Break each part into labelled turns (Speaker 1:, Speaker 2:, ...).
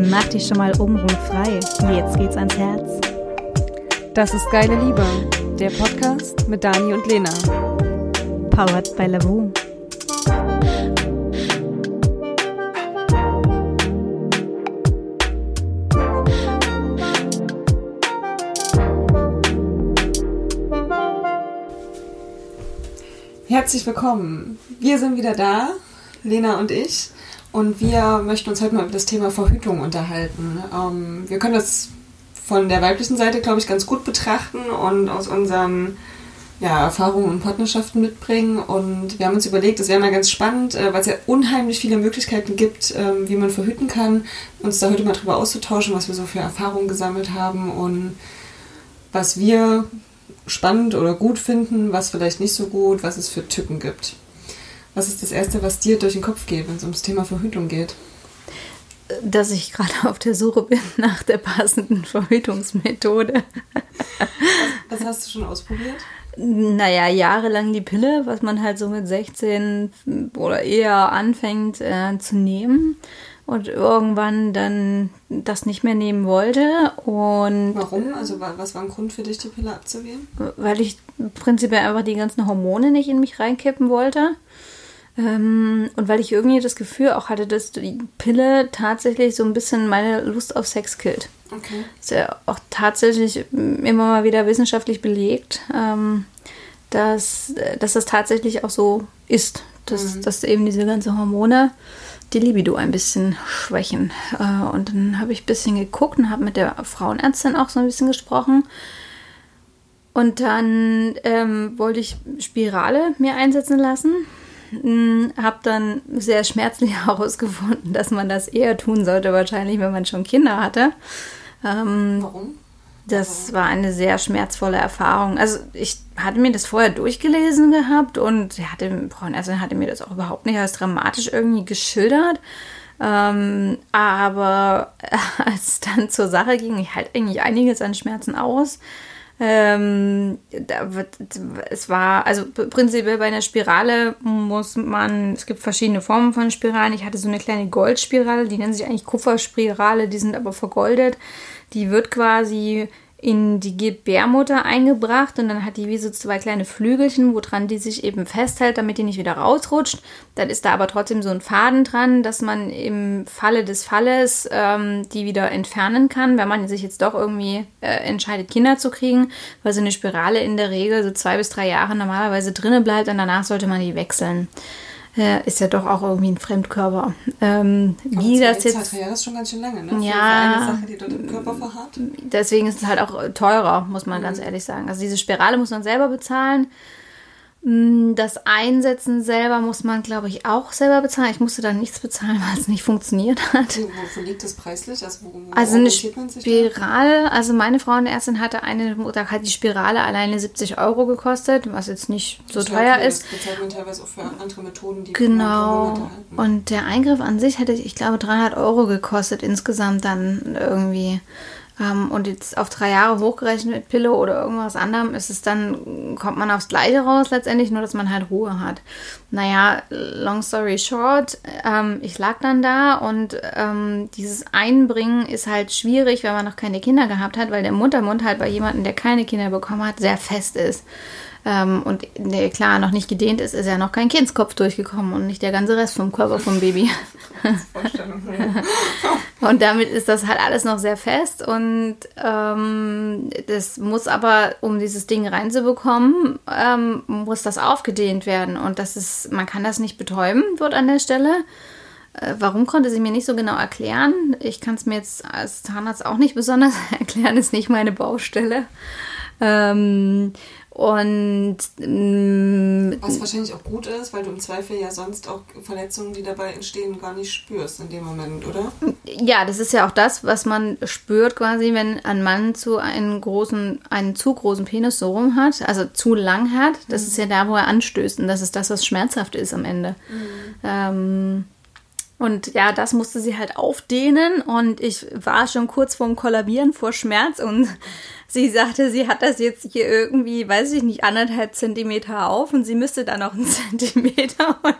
Speaker 1: Mach dich schon mal frei. Jetzt geht's ans Herz.
Speaker 2: Das ist Geile Liebe, der Podcast mit Dani und Lena.
Speaker 1: Powered by Lavu.
Speaker 2: Herzlich willkommen. Wir sind wieder da, Lena und ich, und wir möchten uns heute mal über das Thema Verhütung unterhalten. Ähm, wir können das von der weiblichen Seite, glaube ich, ganz gut betrachten und aus unseren ja, Erfahrungen und Partnerschaften mitbringen. Und wir haben uns überlegt, es wäre mal ganz spannend, äh, weil es ja unheimlich viele Möglichkeiten gibt, ähm, wie man verhüten kann, uns da heute mal drüber auszutauschen, was wir so für Erfahrungen gesammelt haben und was wir spannend oder gut finden, was vielleicht nicht so gut, was es für Tücken gibt. Was ist das Erste, was dir durch den Kopf geht, wenn es ums Thema Verhütung geht?
Speaker 1: Dass ich gerade auf der Suche bin nach der passenden Verhütungsmethode.
Speaker 2: Was, was hast du schon ausprobiert?
Speaker 1: Naja, jahrelang die Pille, was man halt so mit 16 oder eher anfängt äh, zu nehmen und irgendwann dann das nicht mehr nehmen wollte. Und
Speaker 2: Warum? Also was war ein Grund für dich, die Pille abzuwählen?
Speaker 1: Weil ich prinzipiell einfach die ganzen Hormone nicht in mich reinkippen wollte. Ähm, und weil ich irgendwie das Gefühl auch hatte, dass die Pille tatsächlich so ein bisschen meine Lust auf Sex killt.
Speaker 2: Okay.
Speaker 1: Ist ja auch tatsächlich immer mal wieder wissenschaftlich belegt, ähm, dass, dass das tatsächlich auch so ist. Dass, mhm. dass eben diese ganzen Hormone die Libido ein bisschen schwächen. Äh, und dann habe ich ein bisschen geguckt und habe mit der Frauenärztin auch so ein bisschen gesprochen. Und dann ähm, wollte ich Spirale mir einsetzen lassen. Hm, habe dann sehr schmerzlich herausgefunden, dass man das eher tun sollte, wahrscheinlich, wenn man schon Kinder hatte.
Speaker 2: Ähm, Warum?
Speaker 1: Das war eine sehr schmerzvolle Erfahrung. Also ich hatte mir das vorher durchgelesen gehabt und hatte, also hatte mir das auch überhaupt nicht als dramatisch irgendwie geschildert. Ähm, aber als es dann zur Sache ging, ich halt eigentlich einiges an Schmerzen aus. Ähm, da wird, es war, also prinzipiell bei einer Spirale muss man, es gibt verschiedene Formen von Spiralen. Ich hatte so eine kleine Goldspirale, die nennen sich eigentlich Kupferspirale, die sind aber vergoldet. Die wird quasi in die Gebärmutter eingebracht und dann hat die wie so zwei kleine Flügelchen, woran die sich eben festhält, damit die nicht wieder rausrutscht. Dann ist da aber trotzdem so ein Faden dran, dass man im Falle des Falles ähm, die wieder entfernen kann, wenn man sich jetzt doch irgendwie äh, entscheidet, Kinder zu kriegen, weil so eine Spirale in der Regel so zwei bis drei Jahre normalerweise drinnen bleibt und danach sollte man die wechseln äh, ist ja doch auch irgendwie ein Fremdkörper. Ähm, wie das jetzt.
Speaker 2: Jahre ist schon ganz schön lange, ne?
Speaker 1: Ja.
Speaker 2: Sache, die dort im Körper verharrt.
Speaker 1: Deswegen ist es halt auch teurer, muss man mhm. ganz ehrlich sagen. Also diese Spirale muss man selber bezahlen. Mm, das Einsetzen selber muss man, glaube ich, auch selber bezahlen. Ich musste dann nichts bezahlen, weil es nicht funktioniert hat.
Speaker 2: Wo liegt das preislich? Also, wo, wo
Speaker 1: also eine Spirale, also meine Frauenärztin hatte eine, da hat die Spirale alleine 70 Euro gekostet, was jetzt nicht so das teuer ist.
Speaker 2: Das bezahlt man teilweise auch für andere Methoden, die
Speaker 1: Genau. Und der Eingriff an sich hätte, ich glaube, 300 Euro gekostet insgesamt dann irgendwie. Ähm, und jetzt auf drei Jahre hochgerechnet mit Pille oder irgendwas anderem ist es dann, kommt man aufs Gleiche raus letztendlich, nur dass man halt Ruhe hat. Naja, long story short, ähm, ich lag dann da und ähm, dieses Einbringen ist halt schwierig, wenn man noch keine Kinder gehabt hat, weil der Muttermund halt bei jemandem, der keine Kinder bekommen hat, sehr fest ist. Ähm, und der klar noch nicht gedehnt ist, ist ja noch kein Kindskopf durchgekommen und nicht der ganze Rest vom Körper vom Baby. und damit ist das halt alles noch sehr fest und ähm, das muss aber, um dieses Ding reinzubekommen, ähm, muss das aufgedehnt werden und das ist, man kann das nicht betäuben, wird an der Stelle. Äh, warum konnte sie mir nicht so genau erklären? Ich kann es mir jetzt als Zahnarzt auch nicht besonders erklären, ist nicht meine Baustelle. Ähm, und
Speaker 2: ähm, was wahrscheinlich auch gut ist, weil du im Zweifel ja sonst auch Verletzungen, die dabei entstehen, gar nicht spürst in dem Moment, oder?
Speaker 1: Ja, das ist ja auch das, was man spürt quasi, wenn ein Mann zu einen großen, einen zu großen Penis so rum hat, also zu lang hat. Das mhm. ist ja da, wo er anstößt und das ist das, was schmerzhaft ist am Ende. Mhm. Ähm, und ja, das musste sie halt aufdehnen. Und ich war schon kurz vorm Kollabieren vor Schmerz. Und sie sagte, sie hat das jetzt hier irgendwie, weiß ich nicht, anderthalb Zentimeter auf. Und sie müsste da noch einen Zentimeter. Und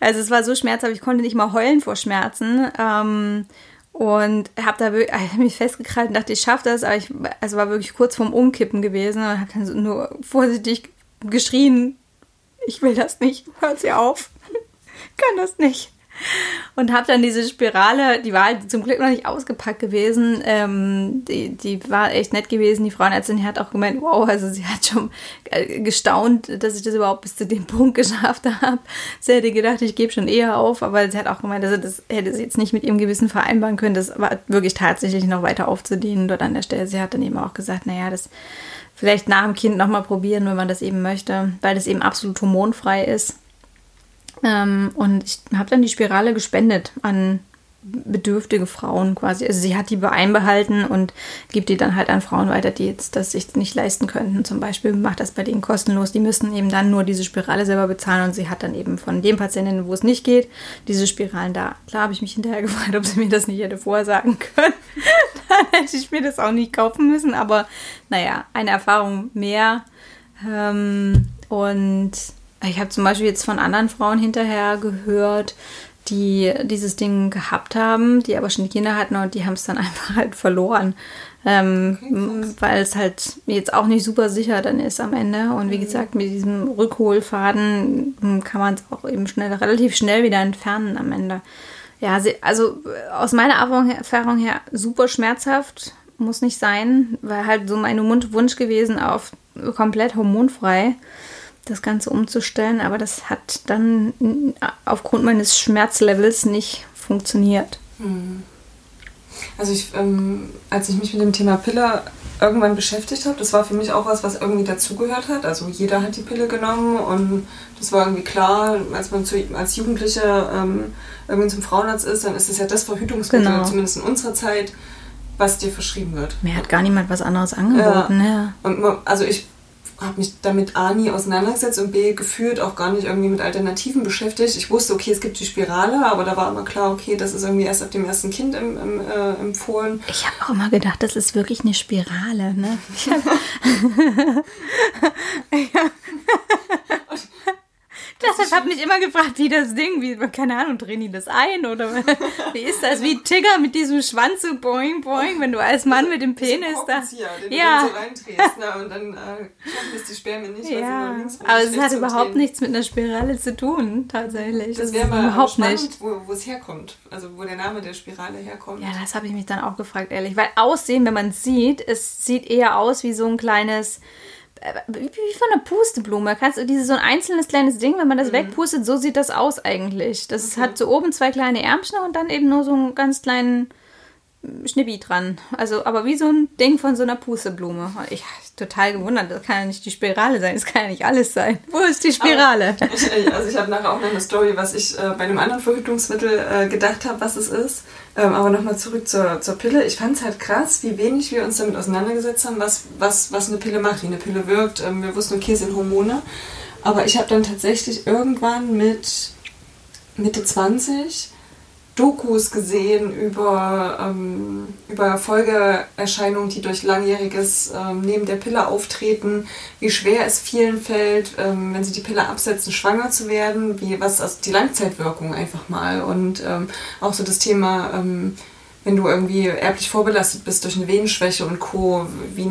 Speaker 1: also es war so schmerzhaft, ich konnte nicht mal heulen vor Schmerzen. Ähm, Und habe da wirklich, hab mich festgekrallt und dachte, ich schaffe das, aber ich also war wirklich kurz vorm Umkippen gewesen und habe dann so nur vorsichtig geschrien, ich will das nicht, hört sie auf, kann das nicht. Und habe dann diese Spirale, die war halt zum Glück noch nicht ausgepackt gewesen. Ähm, die, die war echt nett gewesen. Die Frauenärztin die hat auch gemeint, wow, also sie hat schon äh, gestaunt, dass ich das überhaupt bis zu dem Punkt geschafft habe. Sie hätte gedacht, ich gebe schon eher auf, aber sie hat auch gemeint, also das hätte sie jetzt nicht mit ihrem Gewissen vereinbaren können. Das war wirklich tatsächlich noch weiter aufzudienen dort an der Stelle. Sie hat dann eben auch gesagt, naja, das vielleicht nach dem Kind nochmal probieren, wenn man das eben möchte, weil das eben absolut hormonfrei ist. Ähm, und ich habe dann die Spirale gespendet an bedürftige Frauen quasi. Also sie hat die einbehalten und gibt die dann halt an Frauen weiter, die jetzt das sich nicht leisten könnten. Zum Beispiel macht das bei denen kostenlos. Die müssen eben dann nur diese Spirale selber bezahlen und sie hat dann eben von den Patientinnen, wo es nicht geht, diese Spiralen da. Klar habe ich mich hinterher gefragt, ob sie mir das nicht hätte vorsagen können. dann hätte ich mir das auch nicht kaufen müssen. Aber naja, eine Erfahrung mehr. Ähm, und ich habe zum Beispiel jetzt von anderen Frauen hinterher gehört, die dieses Ding gehabt haben, die aber schon Kinder hatten und die haben es dann einfach halt verloren. Ähm, okay, weil es halt jetzt auch nicht super sicher dann ist am Ende. Und wie mhm. gesagt, mit diesem Rückholfaden kann man es auch eben schnell, relativ schnell wieder entfernen am Ende. Ja, also aus meiner Erfahrung her super schmerzhaft, muss nicht sein, weil halt so mein Wunsch gewesen auf komplett hormonfrei das Ganze umzustellen, aber das hat dann aufgrund meines Schmerzlevels nicht funktioniert. Hm.
Speaker 2: Also ich, ähm, als ich mich mit dem Thema Pille irgendwann beschäftigt habe, das war für mich auch was, was irgendwie dazugehört hat. Also jeder hat die Pille genommen und das war irgendwie klar, als man zu, als Jugendliche ähm, irgendwie zum Frauenarzt ist, dann ist es ja das Verhütungsmittel, genau. zumindest in unserer Zeit, was dir verschrieben wird.
Speaker 1: Mir hat gar niemand was anderes angeboten. Ja. ja.
Speaker 2: Und also ich habe mich damit A nie auseinandergesetzt und B gefühlt auch gar nicht irgendwie mit Alternativen beschäftigt. Ich wusste, okay, es gibt die Spirale, aber da war immer klar, okay, das ist irgendwie erst ab dem ersten Kind im, im, äh, empfohlen.
Speaker 1: Ich habe auch immer gedacht, das ist wirklich eine Spirale. Ne? ja. Das habe mich immer gefragt, wie das Ding, wie, keine Ahnung, drehen die das ein oder wie ist das? Wie Tigger mit diesem Schwanz so boing, boing, wenn du als Mann mit dem Penis da.
Speaker 2: Den ja. Du so reindrehst, ne? Und dann äh, ist die nicht,
Speaker 1: ja. weil sie nur links Aber es hat überhaupt drehen. nichts mit einer Spirale zu tun, tatsächlich. Das, das wäre mal überhaupt spannend, nicht.
Speaker 2: Wo, wo es herkommt. Also wo der Name der Spirale herkommt.
Speaker 1: Ja, das habe ich mich dann auch gefragt, ehrlich. Weil Aussehen, wenn man es sieht, es sieht eher aus wie so ein kleines wie, wie von einer Pusteblume. Kannst du dieses so ein einzelnes kleines Ding, wenn man das mhm. wegpustet, so sieht das aus eigentlich. Das okay. hat so oben zwei kleine Ärmchen und dann eben nur so einen ganz kleinen Schnippi dran. Also, aber wie so ein Ding von so einer Pusteblume. Ich total gewundert, das kann ja nicht die Spirale sein, das kann ja nicht alles sein. Wo ist die Spirale?
Speaker 2: Ich, also ich habe nachher auch noch eine Story, was ich äh, bei einem anderen Verhütungsmittel äh, gedacht habe, was es ist. Ähm, aber nochmal zurück zur, zur Pille. Ich fand es halt krass, wie wenig wir uns damit auseinandergesetzt haben, was, was, was eine Pille macht, wie eine Pille wirkt. Ähm, wir wussten, okay, es sind Hormone. Aber ich habe dann tatsächlich irgendwann mit Mitte 20 Dokus gesehen über, ähm, über Folgeerscheinungen, die durch langjähriges ähm, Neben der Pille auftreten, wie schwer es vielen fällt, ähm, wenn sie die Pille absetzen, schwanger zu werden, wie was also die Langzeitwirkung einfach mal und ähm, auch so das Thema, ähm, wenn du irgendwie erblich vorbelastet bist durch eine Venenschwäche und Co., wie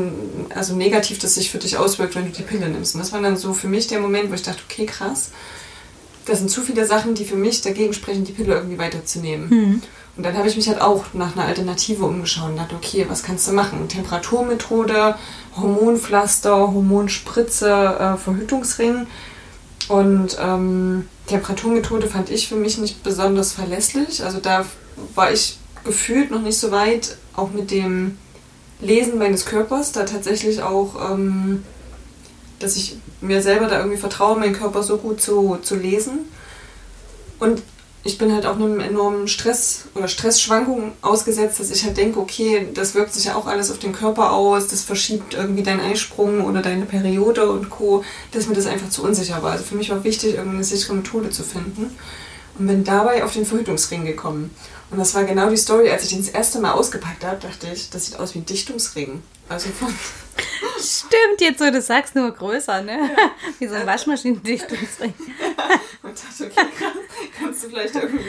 Speaker 2: also negativ das sich für dich auswirkt, wenn du die Pille nimmst. Und das war dann so für mich der Moment, wo ich dachte, okay, krass das sind zu viele Sachen, die für mich dagegen sprechen, die Pille irgendwie weiterzunehmen. Mhm. Und dann habe ich mich halt auch nach einer Alternative umgeschaut und dachte, okay, was kannst du machen? Temperaturmethode, Hormonpflaster, Hormonspritze, äh, Verhütungsring. Und ähm, Temperaturmethode fand ich für mich nicht besonders verlässlich. Also da war ich gefühlt noch nicht so weit, auch mit dem Lesen meines Körpers, da tatsächlich auch ähm, dass ich mir selber da irgendwie vertraue, meinen Körper so gut zu, zu lesen. Und ich bin halt auch einem enormen Stress oder Stressschwankungen ausgesetzt, dass ich halt denke, okay, das wirkt sich ja auch alles auf den Körper aus, das verschiebt irgendwie deinen Eisprung oder deine Periode und Co., dass mir das einfach zu unsicher war. Also für mich war wichtig, irgendeine sichere Methode zu finden und bin dabei auf den Verhütungsring gekommen. Und das war genau die Story, als ich den das erste Mal ausgepackt habe, dachte ich, das sieht aus wie ein Dichtungsring. Also von.
Speaker 1: Stimmt, jetzt so du sagst, nur größer, ne? Ja. Wie so ein Waschmaschinendichtungsring.
Speaker 2: Und dachte, okay, krass, kannst du vielleicht irgendwie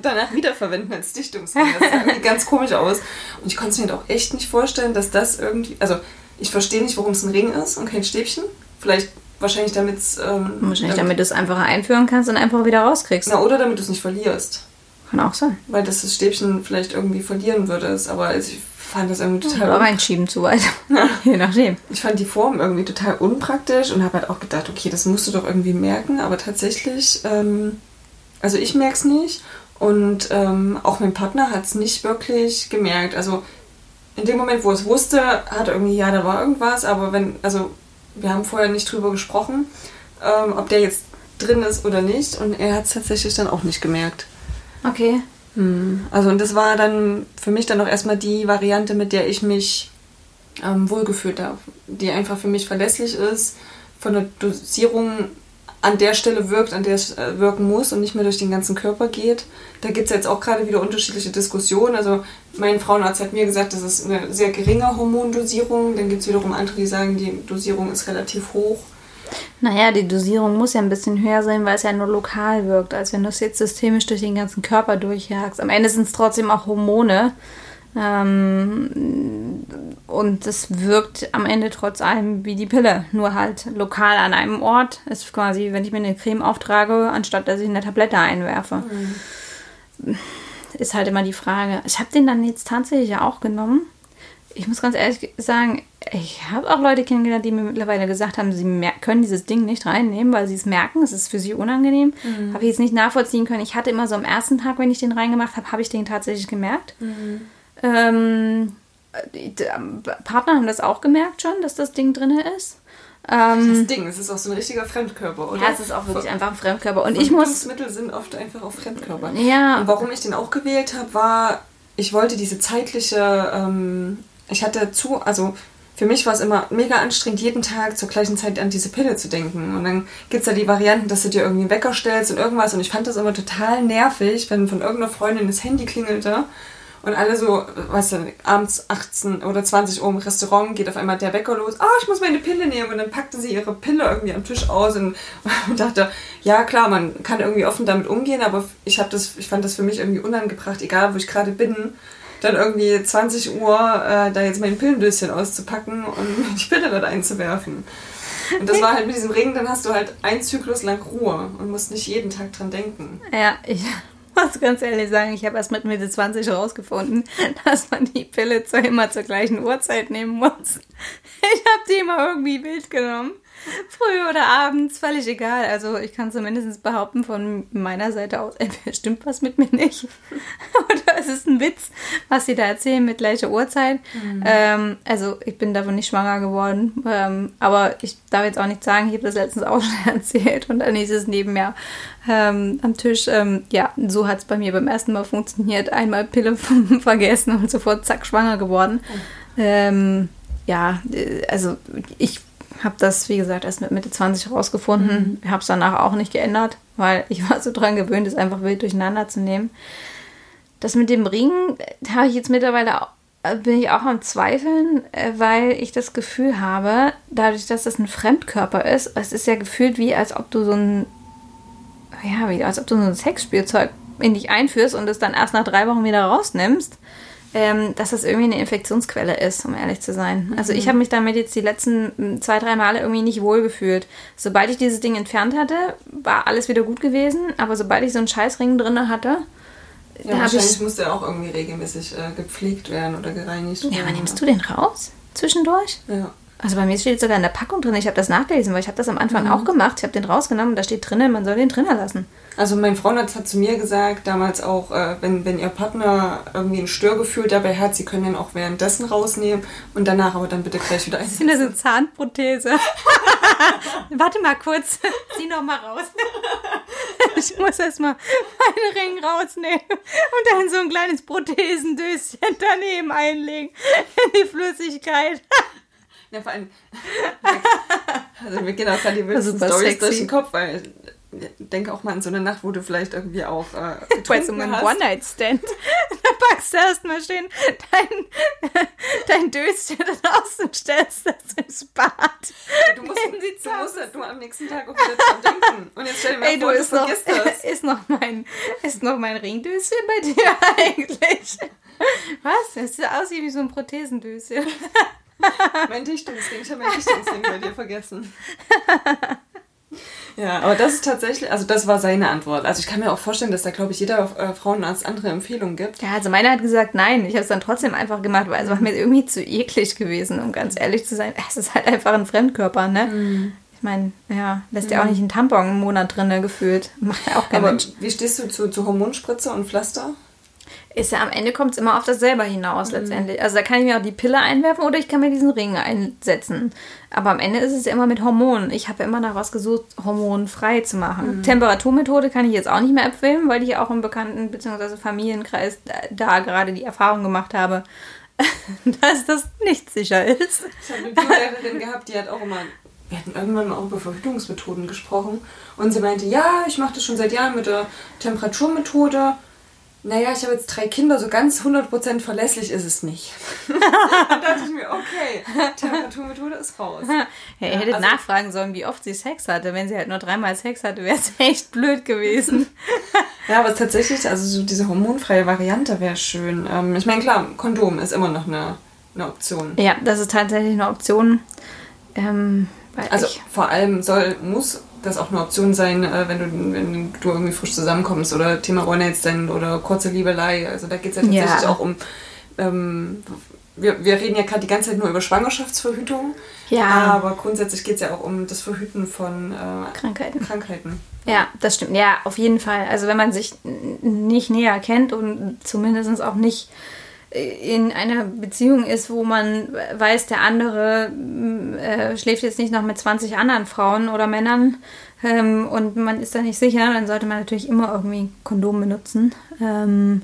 Speaker 2: danach wiederverwenden als Dichtungsring. Das sah irgendwie ganz komisch aus. Und ich konnte es mir halt auch echt nicht vorstellen, dass das irgendwie. Also, ich verstehe nicht, warum es ein Ring ist und kein Stäbchen. Vielleicht wahrscheinlich damit es. Ähm,
Speaker 1: Wahrscheinlich damit du es einfach einführen kannst und einfach wieder rauskriegst.
Speaker 2: Na, oder damit du es nicht verlierst.
Speaker 1: Kann auch sein.
Speaker 2: Weil das, das Stäbchen vielleicht irgendwie verlieren würdest. Aber also ich fand das irgendwie total.
Speaker 1: Oder reinschieben zu weit. Je nachdem.
Speaker 2: Ich fand die Form irgendwie total unpraktisch und habe halt auch gedacht, okay, das musst du doch irgendwie merken, aber tatsächlich, ähm, also ich merke es nicht und ähm, auch mein Partner hat es nicht wirklich gemerkt. Also in dem Moment, wo er es wusste, hat er irgendwie, ja, da war irgendwas, aber wenn, also wir haben vorher nicht drüber gesprochen, ähm, ob der jetzt drin ist oder nicht und er hat es tatsächlich dann auch nicht gemerkt.
Speaker 1: Okay.
Speaker 2: Hm. Also und das war dann für mich dann auch erstmal die Variante, mit der ich mich ähm, wohlgefühlt habe, die einfach für mich verlässlich ist, von der Dosierung an der Stelle wirkt, an der es äh, wirken muss und nicht mehr durch den ganzen Körper geht. Da gibt es jetzt auch gerade wieder unterschiedliche Diskussionen. Also mein Frauenarzt hat mir gesagt, das ist eine sehr geringe Hormondosierung. Dann gibt es wiederum andere, die sagen, die Dosierung ist relativ hoch.
Speaker 1: Naja, die Dosierung muss ja ein bisschen höher sein, weil es ja nur lokal wirkt, als wenn du es jetzt systemisch durch den ganzen Körper durchjagst. Am Ende sind es trotzdem auch Hormone. Ähm, und es wirkt am Ende trotz allem wie die Pille, nur halt lokal an einem Ort. Ist quasi, wenn ich mir eine Creme auftrage, anstatt dass ich eine Tablette einwerfe. Mhm. Ist halt immer die Frage. Ich habe den dann jetzt tatsächlich ja auch genommen. Ich muss ganz ehrlich sagen, ich habe auch Leute kennengelernt, die mir mittlerweile gesagt haben, sie können dieses Ding nicht reinnehmen, weil sie es merken, es ist für sie unangenehm. Mhm. Habe ich jetzt nicht nachvollziehen können. Ich hatte immer so am ersten Tag, wenn ich den reingemacht habe, habe ich den tatsächlich gemerkt. Mhm. Ähm, Partner haben das auch gemerkt schon, dass das Ding drin ist.
Speaker 2: Ähm, das Ding, es ist auch so ein richtiger Fremdkörper, oder?
Speaker 1: Ja, es ist auch wirklich einfach ein Fremdkörper. Und ich muss.
Speaker 2: Mittel sind oft einfach auch Fremdkörper.
Speaker 1: Ja.
Speaker 2: Und warum ich den auch gewählt habe, war, ich wollte diese zeitliche. Ähm, ich hatte zu, also für mich war es immer mega anstrengend, jeden Tag zur gleichen Zeit an diese Pille zu denken. Und dann gibt es ja die Varianten, dass du dir irgendwie einen Wecker stellst und irgendwas. Und ich fand das immer total nervig, wenn von irgendeiner Freundin das Handy klingelte und alle so, weißt du, abends 18 oder 20 Uhr im Restaurant geht auf einmal der Wecker los. Ah, oh, ich muss meine Pille nehmen. Und dann packte sie ihre Pille irgendwie am Tisch aus und, und dachte, ja klar, man kann irgendwie offen damit umgehen, aber ich habe das, ich fand das für mich irgendwie unangebracht, egal wo ich gerade bin, dann irgendwie 20 Uhr äh, da jetzt mein Pillendöschen auszupacken und die Pille dort einzuwerfen. Und das war halt mit diesem Ring, dann hast du halt ein Zyklus lang Ruhe und musst nicht jeden Tag dran denken.
Speaker 1: Ja, ich muss ganz ehrlich sagen, ich habe erst mit Mitte 20 herausgefunden, dass man die Pille zu immer zur gleichen Uhrzeit nehmen muss. Ich habe die immer irgendwie wild genommen. Früh oder abends, völlig egal. Also ich kann zumindest behaupten von meiner Seite aus, entweder stimmt was mit mir nicht. oder es ist ein Witz, was sie da erzählen mit gleicher Uhrzeit. Mhm. Ähm, also ich bin davon nicht schwanger geworden. Ähm, aber ich darf jetzt auch nicht sagen, ich habe das letztens auch schon erzählt. Und dann ist es neben mir ähm, am Tisch. Ähm, ja, so hat es bei mir beim ersten Mal funktioniert. Einmal Pille vergessen und sofort zack schwanger geworden. Mhm. ja, äh, also ich habe das, wie gesagt, erst mit Mitte 20 rausgefunden. Mhm. Habe es danach auch nicht geändert, weil ich war so dran gewöhnt, es einfach wild durcheinander zu nehmen. Das mit dem Ring habe ich jetzt mittlerweile äh, bin ich auch am Zweifeln, äh, weil ich das Gefühl habe, dadurch, dass das ein Fremdkörper ist, es ist ja gefühlt wie, als ob du so ein, ja, wie, als ob du so ein Sexspielzeug in dich einführst und es dann erst nach drei Wochen wieder rausnimmst ähm, dass das irgendwie eine Infektionsquelle ist, um ehrlich zu sein. Also ich mhm. habe mich damit jetzt die letzten zwei, drei Male irgendwie nicht wohl gefühlt. Sobald ich dieses Ding entfernt hatte, war alles wieder gut gewesen, aber sobald ich so einen Scheißring drin hatte,
Speaker 2: ja, da wahrscheinlich ich, muss der auch irgendwie regelmäßig äh, gepflegt werden oder gereinigt werden.
Speaker 1: Ja, wann nimmst du den raus? Zwischendurch?
Speaker 2: Ja.
Speaker 1: Also bei mir steht sogar in der Packung drin, ich habe das nachgelesen, weil ich habe das am Anfang mhm. auch gemacht. Ich habe den rausgenommen und da steht drinnen, man soll den drinnen lassen.
Speaker 2: Also mein Freund hat zu mir gesagt, damals auch, äh, wenn, wenn ihr Partner irgendwie ein Störgefühl dabei hat, sie können den auch währenddessen rausnehmen und danach aber dann bitte gleich wieder
Speaker 1: einsetzen. Das ist eine Zahnprothese. Warte mal kurz, zieh noch mal raus. ich muss erstmal meinen Ring rausnehmen und dann so ein kleines Prothesendöschen daneben einlegen in die Flüssigkeit.
Speaker 2: Ja, vor allem. Also mir gehen auch gerade die wildesten Stories durch den Kopf, weil denke auch mal an so eine Nacht, wo du vielleicht irgendwie auch äh,
Speaker 1: Bei so einem One-Night-Stand. da packst du erstmal schön dein, dein Döschen raus und stellst das ins Bad.
Speaker 2: Du musst, du musst du am nächsten Tag auch wieder dran denken. Und jetzt stell dir mal
Speaker 1: Ey,
Speaker 2: vor,
Speaker 1: du, ist noch,
Speaker 2: das.
Speaker 1: ist, noch mein, ist noch mein Ringdöschen bei dir eigentlich? Was? Das sieht aus wie so ein Prothesendöschen.
Speaker 2: Mein Dichtungsring, ich habe mein Dichtungsring bei dir vergessen. Ja, aber das ist tatsächlich, also das war seine Antwort. Also ich kann mir auch vorstellen, dass da, glaube ich, jeder äh, Frauenarzt andere Empfehlungen gibt.
Speaker 1: Ja, also meiner hat gesagt, nein. Ich habe es dann trotzdem einfach gemacht, weil es war mir irgendwie zu eklig gewesen, um ganz ehrlich zu sein. Es ist halt einfach ein Fremdkörper, ne? Ich meine, ja, lässt ja auch nicht einen Tampon im Monat drin, gefühlt. Macht ja auch kein
Speaker 2: Aber
Speaker 1: Mensch.
Speaker 2: wie stehst du zu, zu Hormonspritze und Pflaster?
Speaker 1: Ist ja am Ende kommt es immer auf das selber hinaus letztendlich. Also da kann ich mir auch die Pille einwerfen oder ich kann mir diesen Ring einsetzen. Aber am Ende ist es ja immer mit Hormonen. Ich habe ja immer nach was gesucht, hormonfrei zu machen. Temperaturmethode kann ich jetzt auch nicht mehr empfehlen, weil ich auch im Bekannten- bzw. Familienkreis da, da gerade die Erfahrung gemacht habe, dass das nicht sicher ist.
Speaker 2: Ich habe eine Biolehrerin gehabt, die hat auch immer, wir hatten irgendwann mal auch über Verhütungsmethoden gesprochen. Und sie meinte, ja, ich mache das schon seit Jahren mit der Temperaturmethode. Naja, ich habe jetzt drei Kinder, so ganz 100% verlässlich ist es nicht. Dann dachte ich mir, okay, Temperaturmethode ist raus.
Speaker 1: Ja, ihr hättet
Speaker 2: also-
Speaker 1: nachfragen sollen, wie oft sie Sex hatte. Wenn sie halt nur dreimal Sex hatte, wäre es echt blöd gewesen.
Speaker 2: Ja, aber tatsächlich, also so diese hormonfreie Variante wäre schön. Ähm, ich meine, klar, Kondom ist immer noch eine, eine Option.
Speaker 1: ja, das ist tatsächlich eine Option. Ähm,
Speaker 2: Also
Speaker 1: ich,
Speaker 2: vor allem soll, muss das auch eine Option sein, äh, wenn, du, wenn du irgendwie frisch zusammenkommst oder Thema One-Night-Stand oder kurze Liebelei. Also da geht es ja tatsächlich
Speaker 1: Ja.
Speaker 2: auch um. Ähm, wir, wir reden ja gerade die ganze Zeit nur über Schwangerschaftsverhütung.
Speaker 1: Ja.
Speaker 2: Aber grundsätzlich geht es ja auch um das Verhüten von äh,
Speaker 1: Krankheiten.
Speaker 2: Krankheiten.
Speaker 1: Ja, das stimmt. Ja, auf jeden Fall. Also wenn man sich nicht näher kennt und zumindest auch nicht in einer Beziehung ist, wo man weiß, der andere äh, schläft jetzt nicht noch mit 20 anderen Frauen oder Männern ähm, und man ist da nicht sicher, dann sollte man natürlich immer irgendwie Kondom benutzen. Ähm,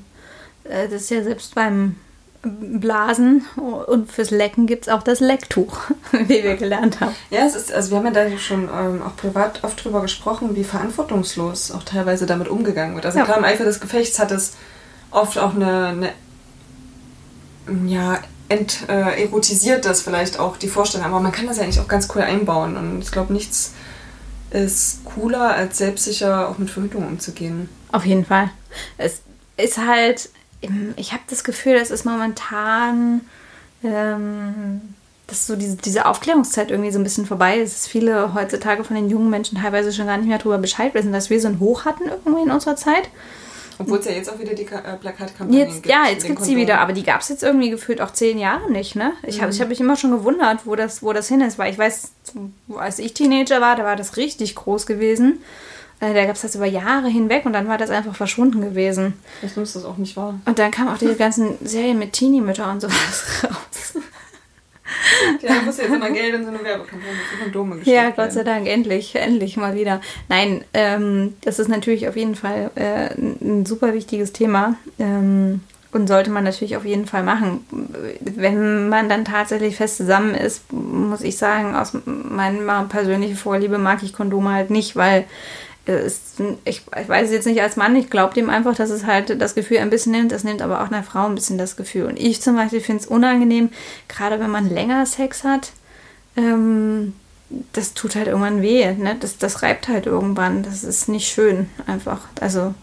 Speaker 1: äh, das ist ja selbst beim Blasen und fürs Lecken gibt es auch das Lecktuch, wie wir gelernt haben.
Speaker 2: Ja, es ist, also wir haben ja da schon ähm, auch privat oft drüber gesprochen, wie verantwortungslos auch teilweise damit umgegangen wird. Also
Speaker 1: Ja.
Speaker 2: klar, im Eifer des Gefechts hat es oft auch eine, eine ja, ent, äh, erotisiert das vielleicht auch die Vorstellung, aber man kann das ja eigentlich auch ganz cool einbauen und ich glaube, nichts ist cooler, als selbstsicher auch mit Verhütung umzugehen.
Speaker 1: Auf jeden Fall. Es ist halt, ich habe das Gefühl, es ist momentan, ähm, dass so diese, diese Aufklärungszeit irgendwie so ein bisschen vorbei ist. Dass viele heutzutage von den jungen Menschen teilweise schon gar nicht mehr darüber Bescheid wissen, dass wir so ein Hoch hatten irgendwie in unserer Zeit.
Speaker 2: Obwohl es ja jetzt auch wieder die äh, Plakatkampagne
Speaker 1: Jetzt,
Speaker 2: gibt.
Speaker 1: ja, jetzt gibt es sie
Speaker 2: Kondomen.
Speaker 1: wieder, aber die gab es jetzt irgendwie gefühlt auch zehn Jahre nicht, ne? Ich habe ich hab mich immer schon gewundert, wo das, wo das hin ist, weil ich weiß, als ich Teenager war, da war das richtig groß gewesen. Äh, Da gab es das über Jahre hinweg und dann war das einfach verschwunden gewesen.
Speaker 2: Ich nehme das auch nicht wahr.
Speaker 1: Und dann kamen auch diese ganzen Serien mit Teenie-Mütter und sowas raus.
Speaker 2: Ja, da muss jetzt immer Geld in so eine Werbekampagne für Kondome gesteckt
Speaker 1: Ja, Gott sei. Dank, endlich, endlich mal wieder. Nein, ähm, das ist natürlich auf jeden Fall äh, ein ein super wichtiges Thema ähm, und sollte man natürlich auf jeden Fall machen. Wenn man dann tatsächlich fest zusammen ist, muss ich sagen, aus meiner persönlichen Vorliebe mag ich Kondome halt nicht, weil es, ich, ich weiß es jetzt nicht als Mann, ich glaube dem einfach, dass es halt das Gefühl ein bisschen nimmt. Es nimmt aber auch einer Frau ein bisschen das Gefühl. Und ich zum Beispiel finde es unangenehm, gerade wenn man länger Sex hat. Ähm, das tut halt irgendwann weh. Ne? Das, das reibt halt irgendwann. Das ist nicht schön einfach. Also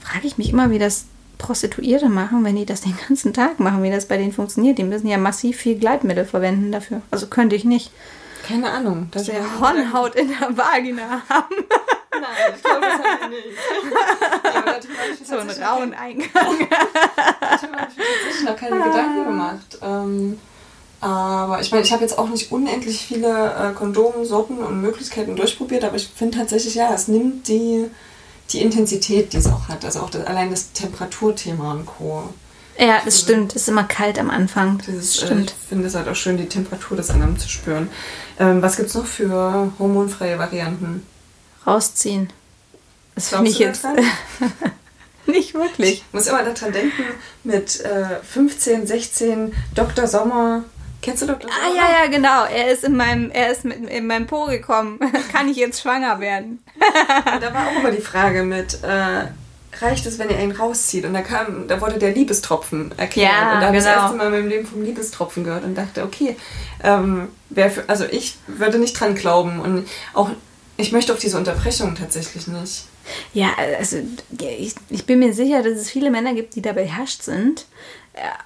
Speaker 1: frage ich mich immer, wie das Prostituierte machen, wenn die das den ganzen Tag machen, wie das bei denen funktioniert. Die müssen ja massiv viel Gleitmittel verwenden dafür. Also könnte ich nicht.
Speaker 2: Keine Ahnung. Das
Speaker 1: Der Hornhaut in der Vagina haben.
Speaker 2: Nein, ich glaube, das haben wir nicht. Ja, aber
Speaker 1: So einen rauen Eingang.
Speaker 2: darüber habe ich mir tatsächlich noch keine Gedanken gemacht. Ähm, aber ich meine, ich habe jetzt auch nicht unendlich viele äh, Kondomsorten und Möglichkeiten durchprobiert, aber ich finde tatsächlich, ja, es nimmt die, die Intensität, die es auch hat. Also auch das, allein das Temperaturthema und Co.
Speaker 1: Ja, das stimmt. Es ist immer kalt am Anfang.
Speaker 2: Dieses,
Speaker 1: Das
Speaker 2: äh,
Speaker 1: stimmt.
Speaker 2: ich finde es halt auch schön, die Temperatur des anderen zu spüren. Ähm, was gibt es noch für hormonfreie Varianten?
Speaker 1: Rausziehen. Das finde ich jetzt nicht wirklich.
Speaker 2: Ich muss immer daran denken, mit äh, 15, 16, Dr. Sommer, Kennst du Dr.
Speaker 1: Ah, ja, ja, genau. Er ist in meinem, er ist mit, in meinem Po gekommen. Kann ich jetzt schwanger werden?
Speaker 2: Und da war auch immer die Frage mit, äh, reicht es, wenn ihr einen rauszieht? Und da kam, da wurde der Liebestropfen erklärt.
Speaker 1: Ja,
Speaker 2: und da habe ich das
Speaker 1: genau.
Speaker 2: erste Mal in meinem Leben vom Liebestropfen gehört und dachte, okay, ähm, für, also ich würde nicht dran glauben und auch, ich möchte auch diese Unterbrechung tatsächlich nicht.
Speaker 1: Ja, also ich, ich bin mir sicher, dass es viele Männer gibt, die da beherrscht sind.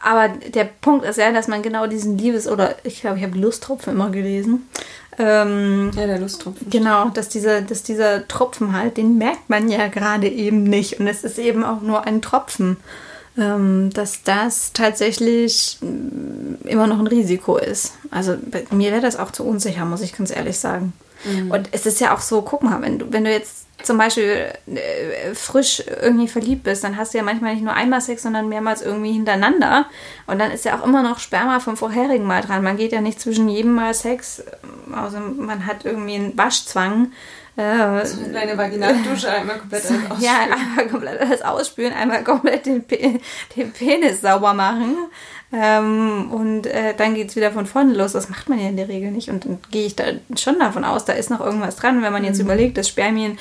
Speaker 1: Aber der Punkt ist ja, dass man genau diesen Liebes- oder ich glaube, ich habe Lusttropfen immer gelesen. Ähm,
Speaker 2: Ja, der Lusttropfen.
Speaker 1: Genau, dass dieser, dass dieser Tropfen halt, den merkt man ja gerade eben nicht. Und es ist eben auch nur ein Tropfen. Ähm, dass das tatsächlich mm, immer noch ein Risiko ist. Also bei mir wäre das auch zu unsicher, muss ich ganz ehrlich sagen. Und es ist ja auch so, guck mal, wenn du, wenn du jetzt zum Beispiel äh, frisch irgendwie verliebt bist, dann hast du ja manchmal nicht nur einmal Sex, sondern mehrmals irgendwie hintereinander. Und dann ist ja auch immer noch Sperma vom vorherigen Mal dran. Man geht ja nicht zwischen jedem Mal Sex, außer man hat irgendwie einen Waschzwang. Äh,
Speaker 2: Eine kleine Vaginaldusche, einmal komplett alles ausspülen.
Speaker 1: ja, einmal komplett alles ausspülen, einmal komplett den, Pe den Penis sauber machen. Ähm, und äh, dann geht es wieder von vorne los. Das macht man ja in der Regel nicht. Und dann gehe ich da schon davon aus, da ist noch irgendwas dran. Wenn man jetzt überlegt, dass Spermien,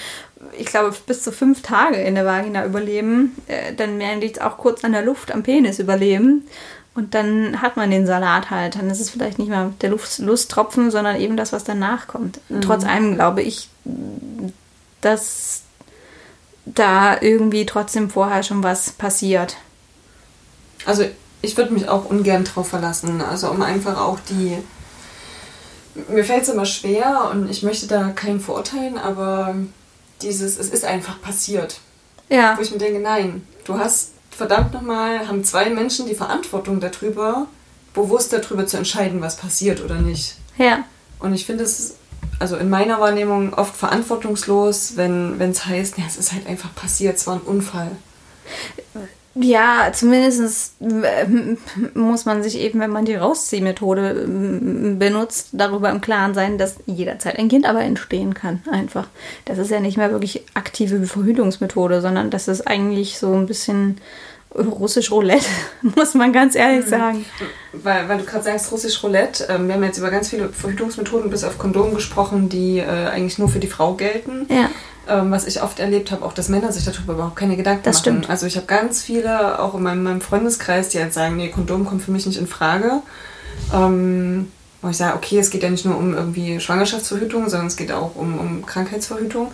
Speaker 1: ich glaube, bis zu fünf Tage in der Vagina überleben, äh, dann werden die auch kurz an der Luft am Penis überleben. Und dann hat man den Salat halt. Dann ist es vielleicht nicht mal der Luft, Lusttropfen, sondern eben das, was danach kommt. Trotz allem glaube ich, dass da irgendwie trotzdem vorher schon was passiert.
Speaker 2: Also ich würde mich auch ungern drauf verlassen. Also um einfach auch die. Mir fällt es immer schwer und ich möchte da keinen verurteilen, aber dieses, es ist einfach passiert.
Speaker 1: Ja,
Speaker 2: Wo ich mir denke, nein, du hast verdammt nochmal, haben zwei Menschen die Verantwortung darüber, bewusst darüber zu entscheiden, was passiert oder nicht.
Speaker 1: ja.
Speaker 2: Und ich finde es, also in meiner Wahrnehmung, oft verantwortungslos, wenn es heißt, ja, es ist halt einfach passiert, es war ein Unfall.
Speaker 1: Ja, zumindest muss man sich eben, wenn man die Rausziehmethode ähm, benutzt, darüber im Klaren sein, dass jederzeit ein Kind aber entstehen kann. Einfach. Das ist ja nicht mehr wirklich aktive Verhütungsmethode, sondern das ist eigentlich so ein bisschen russisch Roulette, muss man ganz ehrlich sagen.
Speaker 2: Weil, weil du gerade sagst, russisch Roulette, ähm, wir haben jetzt über ganz viele Verhütungsmethoden bis auf Kondom gesprochen, die äh, eigentlich nur für die Frau gelten.
Speaker 1: Ja.
Speaker 2: Ähm, was ich oft erlebt habe, auch dass Männer sich darüber überhaupt keine Gedanken
Speaker 1: Das
Speaker 2: machen.
Speaker 1: stimmt.
Speaker 2: Also ich habe ganz viele, auch in meinem, meinem Freundeskreis, die halt sagen, nee, Kondom kommt für mich nicht in Frage. Ähm, wo ich sage, okay, es geht ja nicht nur um irgendwie Schwangerschaftsverhütung, sondern es geht auch um, um Krankheitsverhütung.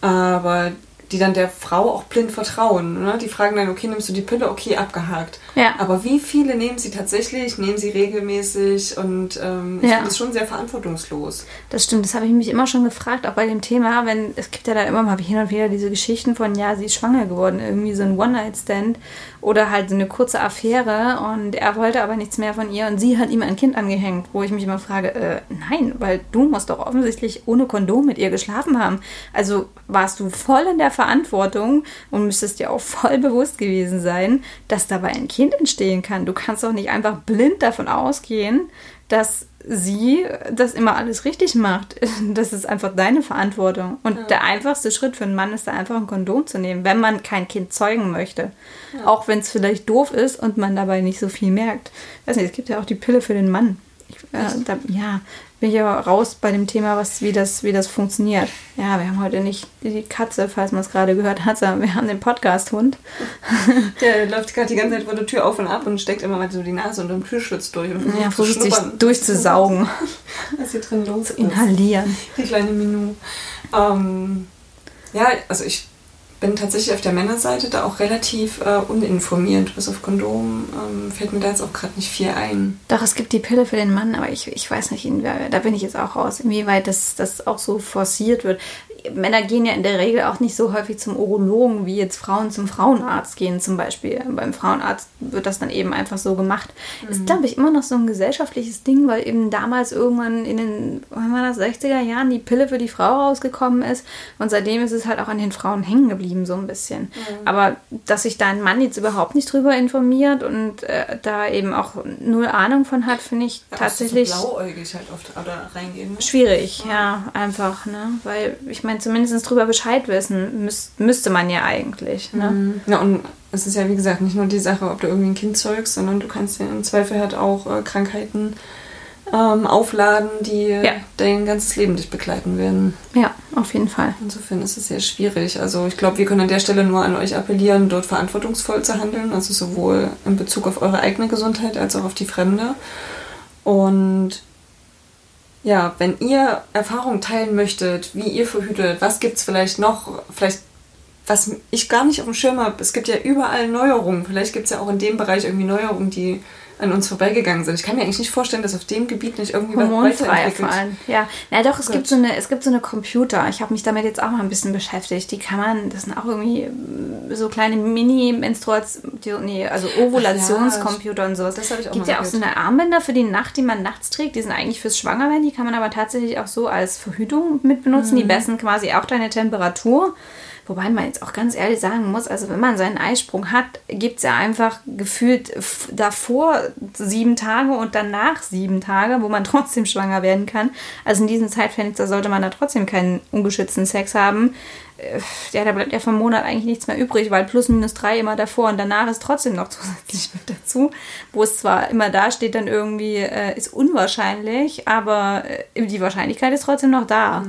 Speaker 2: Aber die dann der Frau auch blind vertrauen. Ne? Die fragen dann, okay, nimmst du die Pille? Okay, abgehakt.
Speaker 1: Ja.
Speaker 2: Aber wie viele nehmen sie tatsächlich, nehmen sie regelmäßig und ähm, ich
Speaker 1: Ja.
Speaker 2: finde das schon sehr verantwortungslos.
Speaker 1: Das stimmt, das habe ich mich immer schon gefragt, auch bei dem Thema, wenn es gibt ja dann immer mal hin und wieder diese Geschichten von, ja, sie ist schwanger geworden, irgendwie so ein One-Night-Stand oder halt so eine kurze Affäre und er wollte aber nichts mehr von ihr und sie hat ihm ein Kind angehängt, wo ich mich immer frage, äh, nein, weil du musst doch offensichtlich ohne Kondom mit ihr geschlafen haben. Also warst du voll in der Verantwortung und müsstest dir auch voll bewusst gewesen sein, dass dabei ein Kind entstehen kann. Du kannst doch nicht einfach blind davon ausgehen, dass sie das immer alles richtig macht. Das ist einfach deine Verantwortung. Und der einfachste Schritt für einen Mann ist da einfach ein Kondom zu nehmen, wenn man kein Kind zeugen möchte. Auch wenn es vielleicht doof ist und man dabei nicht so viel merkt. Ich weiß nicht, es gibt ja auch die Pille für den Mann. Ich, äh, da, ja, bin ich aber raus bei dem Thema, was, wie, das, wie das funktioniert. Ja, wir haben heute nicht die Katze, falls man es gerade gehört hat, sondern wir haben den Podcast-Hund.
Speaker 2: Der läuft gerade die ganze Zeit vor der Tür auf und ab und steckt immer mal so die Nase unter dem Türschutz durch. Und
Speaker 1: Ja, versucht sich durchzusaugen,
Speaker 2: Was hier drin los ist.
Speaker 1: inhalieren.
Speaker 2: Die kleine Minu. Ähm, ja, also ich bin tatsächlich auf der Männerseite da auch relativ äh, uninformiert. Bis auf Kondom ähm, fällt mir da jetzt auch gerade nicht viel ein.
Speaker 1: Doch, es gibt die Pille für den Mann, aber ich, ich weiß nicht, da bin ich jetzt auch raus, inwieweit das, das auch so forciert wird. Männer gehen ja in der Regel auch nicht so häufig zum Urologen, wie jetzt Frauen zum Frauenarzt gehen zum Beispiel. Beim Frauenarzt wird das dann eben einfach so gemacht. Ist, glaube ich, immer noch so ein gesellschaftliches Ding, weil eben damals irgendwann in den, wann war das, 60er Jahren die Pille für die Frau rausgekommen ist und seitdem ist es halt auch an den Frauen hängen geblieben so ein bisschen. Aber dass sich da ein Mann jetzt überhaupt nicht drüber informiert und äh, da eben auch null Ahnung von hat, finde ich
Speaker 2: Ja,
Speaker 1: tatsächlich
Speaker 2: so blauäugig halt oft reingehen. Ne?
Speaker 1: schwierig, ja, einfach, ne? Weil ich meine, zumindest drüber Bescheid wissen müß, müsste man ja eigentlich, ne?
Speaker 2: Ja, und es ist ja wie gesagt nicht nur die Sache, ob du irgendwie ein Kind zeugst, sondern du kannst ja im Zweifel halt auch äh, Krankheiten ähm, aufladen, die
Speaker 1: Ja.
Speaker 2: dein ganzes Leben dich begleiten werden.
Speaker 1: Ja, auf jeden Fall.
Speaker 2: Insofern ist es sehr schwierig. Also ich glaube, wir können an der Stelle nur an euch appellieren, dort verantwortungsvoll zu handeln, also sowohl in Bezug auf eure eigene Gesundheit als auch auf die Fremde. Und ja, wenn ihr Erfahrungen teilen möchtet, wie ihr verhütet, was gibt es vielleicht noch, vielleicht was ich gar nicht auf dem Schirm habe, es gibt ja überall Neuerungen. Vielleicht gibt es ja auch in dem Bereich irgendwie Neuerungen, die an uns vorbeigegangen sind. Ich kann mir eigentlich nicht vorstellen, dass auf dem Gebiet nicht irgendwie was
Speaker 1: Hormonfrei
Speaker 2: weiterentwickelt.
Speaker 1: Ja, na doch, es
Speaker 2: Gut.
Speaker 1: gibt so eine, es gibt so eine Computer. Ich habe mich damit jetzt auch mal ein bisschen beschäftigt. Die kann man, das sind auch irgendwie mm, so kleine Mini-Menstruation, nee, also Ovulationscomputer und sowas.
Speaker 2: Das habe ich auch
Speaker 1: gibt ja auch so eine Armbänder für die Nacht, die man nachts trägt. Die sind eigentlich fürs Schwangerwerden. Die kann man aber tatsächlich auch so als Verhütung mit benutzen.
Speaker 2: Mhm.
Speaker 1: Die messen quasi auch deine Temperatur. Wobei man jetzt auch ganz ehrlich sagen muss, also wenn man seinen Eisprung hat, gibt es ja einfach gefühlt davor sieben Tage und danach sieben Tage, wo man trotzdem schwanger werden kann. Also in diesen Zeitfenster sollte man da trotzdem keinen ungeschützten Sex haben. Äh, Ja, da bleibt ja vom Monat eigentlich nichts mehr übrig, weil plus minus drei immer davor und danach ist trotzdem noch zusätzlich mit dazu, wo es zwar immer da steht, dann irgendwie äh, ist unwahrscheinlich, aber äh, die Wahrscheinlichkeit ist trotzdem noch da.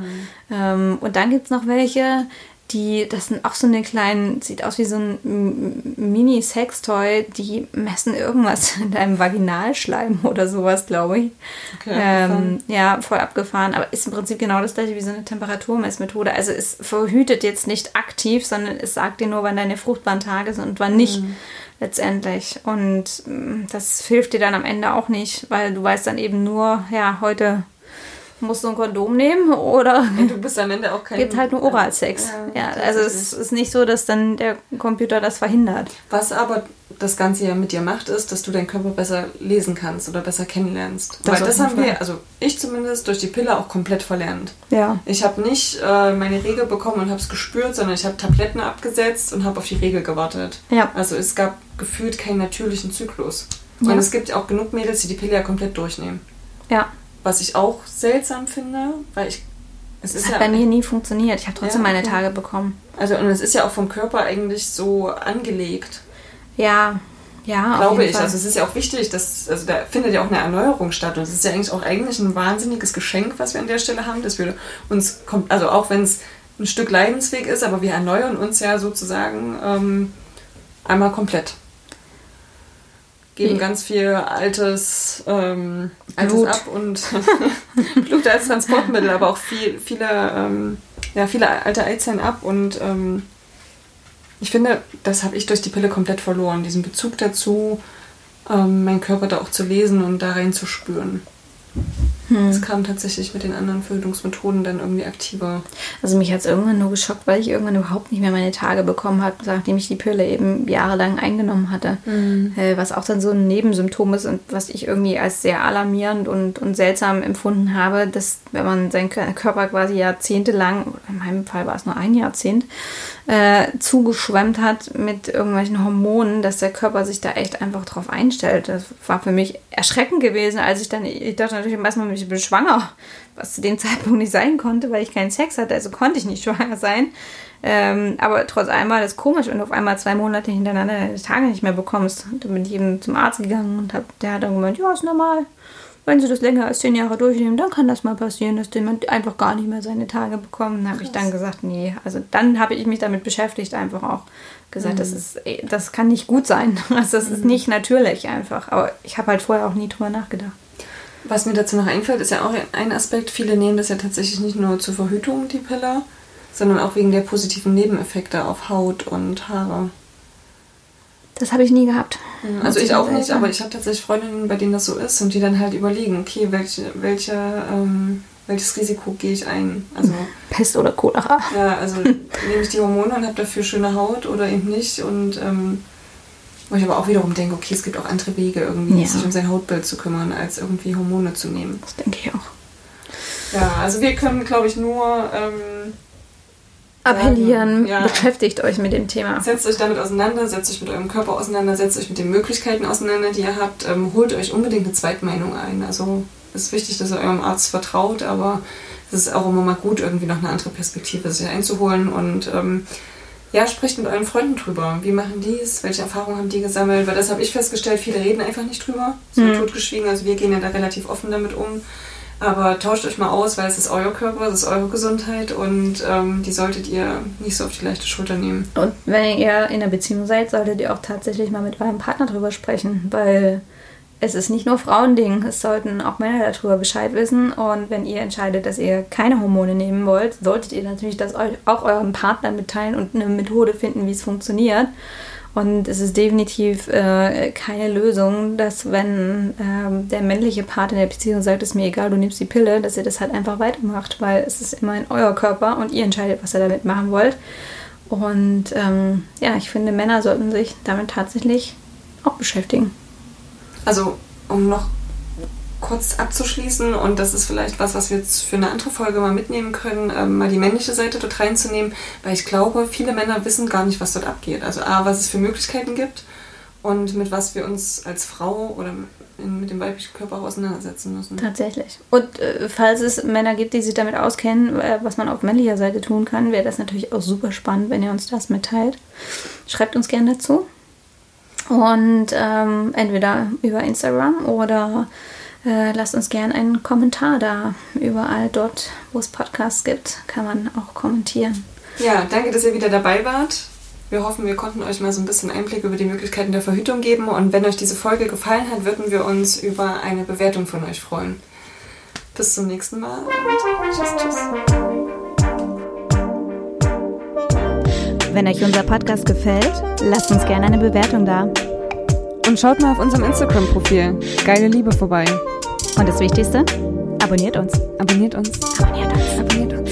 Speaker 1: Ähm, und dann gibt es noch welche, die, das sind auch so eine kleinen, sieht aus wie so ein Mini-Sextoy, die messen irgendwas in deinem Vaginalschleim oder sowas, glaube ich.
Speaker 2: Okay,
Speaker 1: ähm, ja, voll abgefahren, aber ist im Prinzip genau das gleiche wie so eine Temperaturmessmethode. Also es verhütet jetzt nicht aktiv, sondern es sagt dir nur, wann deine fruchtbaren Tage sind und wann nicht
Speaker 2: Mhm.
Speaker 1: letztendlich. Und mm, das hilft dir dann am Ende auch nicht, weil du weißt dann eben nur, ja, heute musst du ein Kondom nehmen oder
Speaker 2: Und du bist am Ende auch kein...
Speaker 1: gibt halt nur Oralsex. Ja, also es ist nicht so, dass dann der Computer das verhindert.
Speaker 2: Was aber das Ganze ja mit dir macht, ist, dass du deinen Körper besser lesen kannst oder besser kennenlernst.
Speaker 1: Das
Speaker 2: Weil das haben
Speaker 1: Fall.
Speaker 2: wir, also ich zumindest, durch die Pille auch komplett verlernt.
Speaker 1: Ja.
Speaker 2: Ich habe nicht äh, meine Regel bekommen und habe es gespürt, sondern ich habe Tabletten abgesetzt und habe auf die Regel gewartet.
Speaker 1: Ja.
Speaker 2: Also es gab gefühlt keinen natürlichen Zyklus.
Speaker 1: Ja.
Speaker 2: Und es gibt auch genug Mädels, die die Pille ja komplett durchnehmen.
Speaker 1: Ja.
Speaker 2: Was ich auch seltsam finde, weil ich... Es
Speaker 1: Das hat
Speaker 2: ja,
Speaker 1: bei mir nie funktioniert. Ich habe trotzdem
Speaker 2: Ja,
Speaker 1: meine
Speaker 2: okay.
Speaker 1: Tage bekommen.
Speaker 2: Also und es ist ja auch vom Körper eigentlich so angelegt.
Speaker 1: Ja, ja,
Speaker 2: glaube ich.
Speaker 1: Fall.
Speaker 2: Also es ist ja auch wichtig, dass, also da findet ja auch eine Erneuerung statt. Und es ist ja eigentlich auch eigentlich ein wahnsinniges Geschenk, was wir an der Stelle haben, dass wir uns, also auch wenn es ein Stück Leidensweg ist, aber wir erneuern uns ja sozusagen ähm, einmal komplett. Geben ganz viel altes, ähm, altes
Speaker 1: Blut.
Speaker 2: ab und Blut als Transportmittel, aber auch viel, viele, ähm, ja, viele alte Eizellen ab und ähm, ich finde, das habe ich durch die Pille komplett verloren, diesen Bezug dazu, ähm, meinen Körper da auch zu lesen und da rein zu spüren.
Speaker 1: Hm.
Speaker 2: Das kam tatsächlich mit den anderen Verhütungsmethoden dann irgendwie aktiver.
Speaker 1: Also mich hat es irgendwann nur geschockt, weil ich irgendwann überhaupt nicht mehr meine Tage bekommen habe, nachdem ich die Pille eben jahrelang eingenommen hatte. Äh, was auch dann so ein Nebensymptom ist und was ich irgendwie als sehr alarmierend und, und seltsam empfunden habe, dass wenn man seinen Kör- Körper quasi jahrzehntelang, in meinem Fall war es nur ein Jahrzehnt, äh, zugeschwemmt hat mit irgendwelchen Hormonen, dass der Körper sich da echt einfach drauf einstellt. Das war für mich erschreckend gewesen, als ich dann, ich dachte natürlich erstmal, ich bin schwanger, was zu dem Zeitpunkt nicht sein konnte, weil ich keinen Sex hatte, also konnte ich nicht schwanger sein. Ähm, aber trotz allem war das komisch, wenn du auf einmal zwei Monate hintereinander deine Tage nicht mehr bekommst. Dann bin ich eben zum Arzt gegangen und hab, der hat dann gemeint, ja, ist normal. Wenn sie das länger als zehn Jahre durchnehmen, dann kann das mal passieren, dass jemand einfach gar nicht mehr seine Tage bekommt. Dann habe ich dann gesagt, nee, also dann habe ich mich damit beschäftigt, einfach auch gesagt, das ist, das kann nicht gut sein. Also das ist nicht natürlich einfach. Aber ich habe halt vorher auch nie drüber nachgedacht.
Speaker 2: Was mir dazu noch einfällt, ist ja auch ein Aspekt. Viele nehmen das ja tatsächlich nicht nur zur Verhütung, die Pille, sondern auch wegen der positiven Nebeneffekte auf Haut und Haare.
Speaker 1: Das habe ich nie gehabt.
Speaker 2: Also
Speaker 1: Muss
Speaker 2: ich auch nicht, aber ich habe tatsächlich Freundinnen, bei denen das so ist und die dann halt überlegen, okay, welche, welche, ähm, welches Risiko gehe ich ein? Also
Speaker 1: Pest oder Cholera.
Speaker 2: ja, also nehme ich die Hormone und habe dafür schöne Haut oder eben nicht und ähm, wo ich aber auch wiederum denke, okay, es gibt auch andere Wege irgendwie,
Speaker 1: Ja.
Speaker 2: sich um sein Hautbild zu kümmern, als irgendwie Hormone zu nehmen.
Speaker 1: Das denke ich auch.
Speaker 2: Ja, also wir können, glaube ich, nur ähm,
Speaker 1: Appellieren,
Speaker 2: Ja.
Speaker 1: beschäftigt euch mit dem Thema.
Speaker 2: Setzt euch damit auseinander, setzt euch mit eurem Körper auseinander, setzt euch mit den Möglichkeiten auseinander, die ihr habt. Ähm, holt euch unbedingt eine Zweitmeinung ein. Also es ist wichtig, dass ihr eurem Arzt vertraut, aber es ist auch immer mal gut, irgendwie noch eine andere Perspektive sich einzuholen. Und ähm, ja, sprecht mit euren Freunden drüber. Wie machen die es? Welche Erfahrungen haben die gesammelt? Weil das habe ich festgestellt, viele reden einfach nicht drüber. So mhm. totgeschwiegen. Also wir gehen ja da relativ offen damit um. Aber tauscht euch mal aus, weil es ist euer Körper, es ist eure Gesundheit und ähm, die solltet ihr nicht so auf die leichte Schulter nehmen.
Speaker 1: Und wenn ihr in einer Beziehung seid, solltet ihr auch tatsächlich mal mit eurem Partner drüber sprechen, weil es ist nicht nur Frauending, es sollten auch Männer darüber Bescheid wissen. Und wenn ihr entscheidet, dass ihr keine Hormone nehmen wollt, solltet ihr natürlich das auch eurem Partner mitteilen und eine Methode finden, wie es funktioniert. Und es ist definitiv äh, keine Lösung, dass wenn ähm, der männliche Part in der Beziehung sagt, es ist mir egal, du nimmst die Pille, dass ihr das halt einfach weitermacht, weil es ist immerhin euer Körper und ihr entscheidet, was ihr damit machen wollt. Und ähm, ja, ich finde, Männer sollten sich damit tatsächlich auch beschäftigen.
Speaker 2: Also, um noch kurz abzuschließen und das ist vielleicht was, was wir jetzt für eine andere Folge mal mitnehmen können, ähm, mal die männliche Seite dort reinzunehmen, weil ich glaube, viele Männer wissen gar nicht, was dort abgeht. Also A, was es für Möglichkeiten gibt und mit was wir uns als Frau oder mit dem weiblichen Körper auch auseinandersetzen müssen.
Speaker 1: Tatsächlich. Und äh, falls es Männer gibt, die sich damit auskennen, äh, was man auf männlicher Seite tun kann, wäre das natürlich auch super spannend, wenn ihr uns das mitteilt. Schreibt uns gerne dazu. Und ähm, entweder über Instagram oder äh, lasst uns gerne einen Kommentar da. Überall dort, wo es Podcasts gibt, kann man auch kommentieren.
Speaker 2: Ja, danke, dass ihr wieder dabei wart. Wir hoffen, wir konnten euch mal so ein bisschen Einblick über die Möglichkeiten der Verhütung geben. Und wenn euch diese Folge gefallen hat, würden wir uns über eine Bewertung von euch freuen. Bis zum nächsten Mal und tschüss, tschüss.
Speaker 1: Wenn euch unser Podcast gefällt, lasst uns gerne eine Bewertung da.
Speaker 2: Und schaut mal auf unserem Instagram-Profil Geile Liebe vorbei.
Speaker 1: Und das Wichtigste, abonniert uns.
Speaker 2: Abonniert uns.
Speaker 1: Abonniert uns.
Speaker 2: Abonniert uns.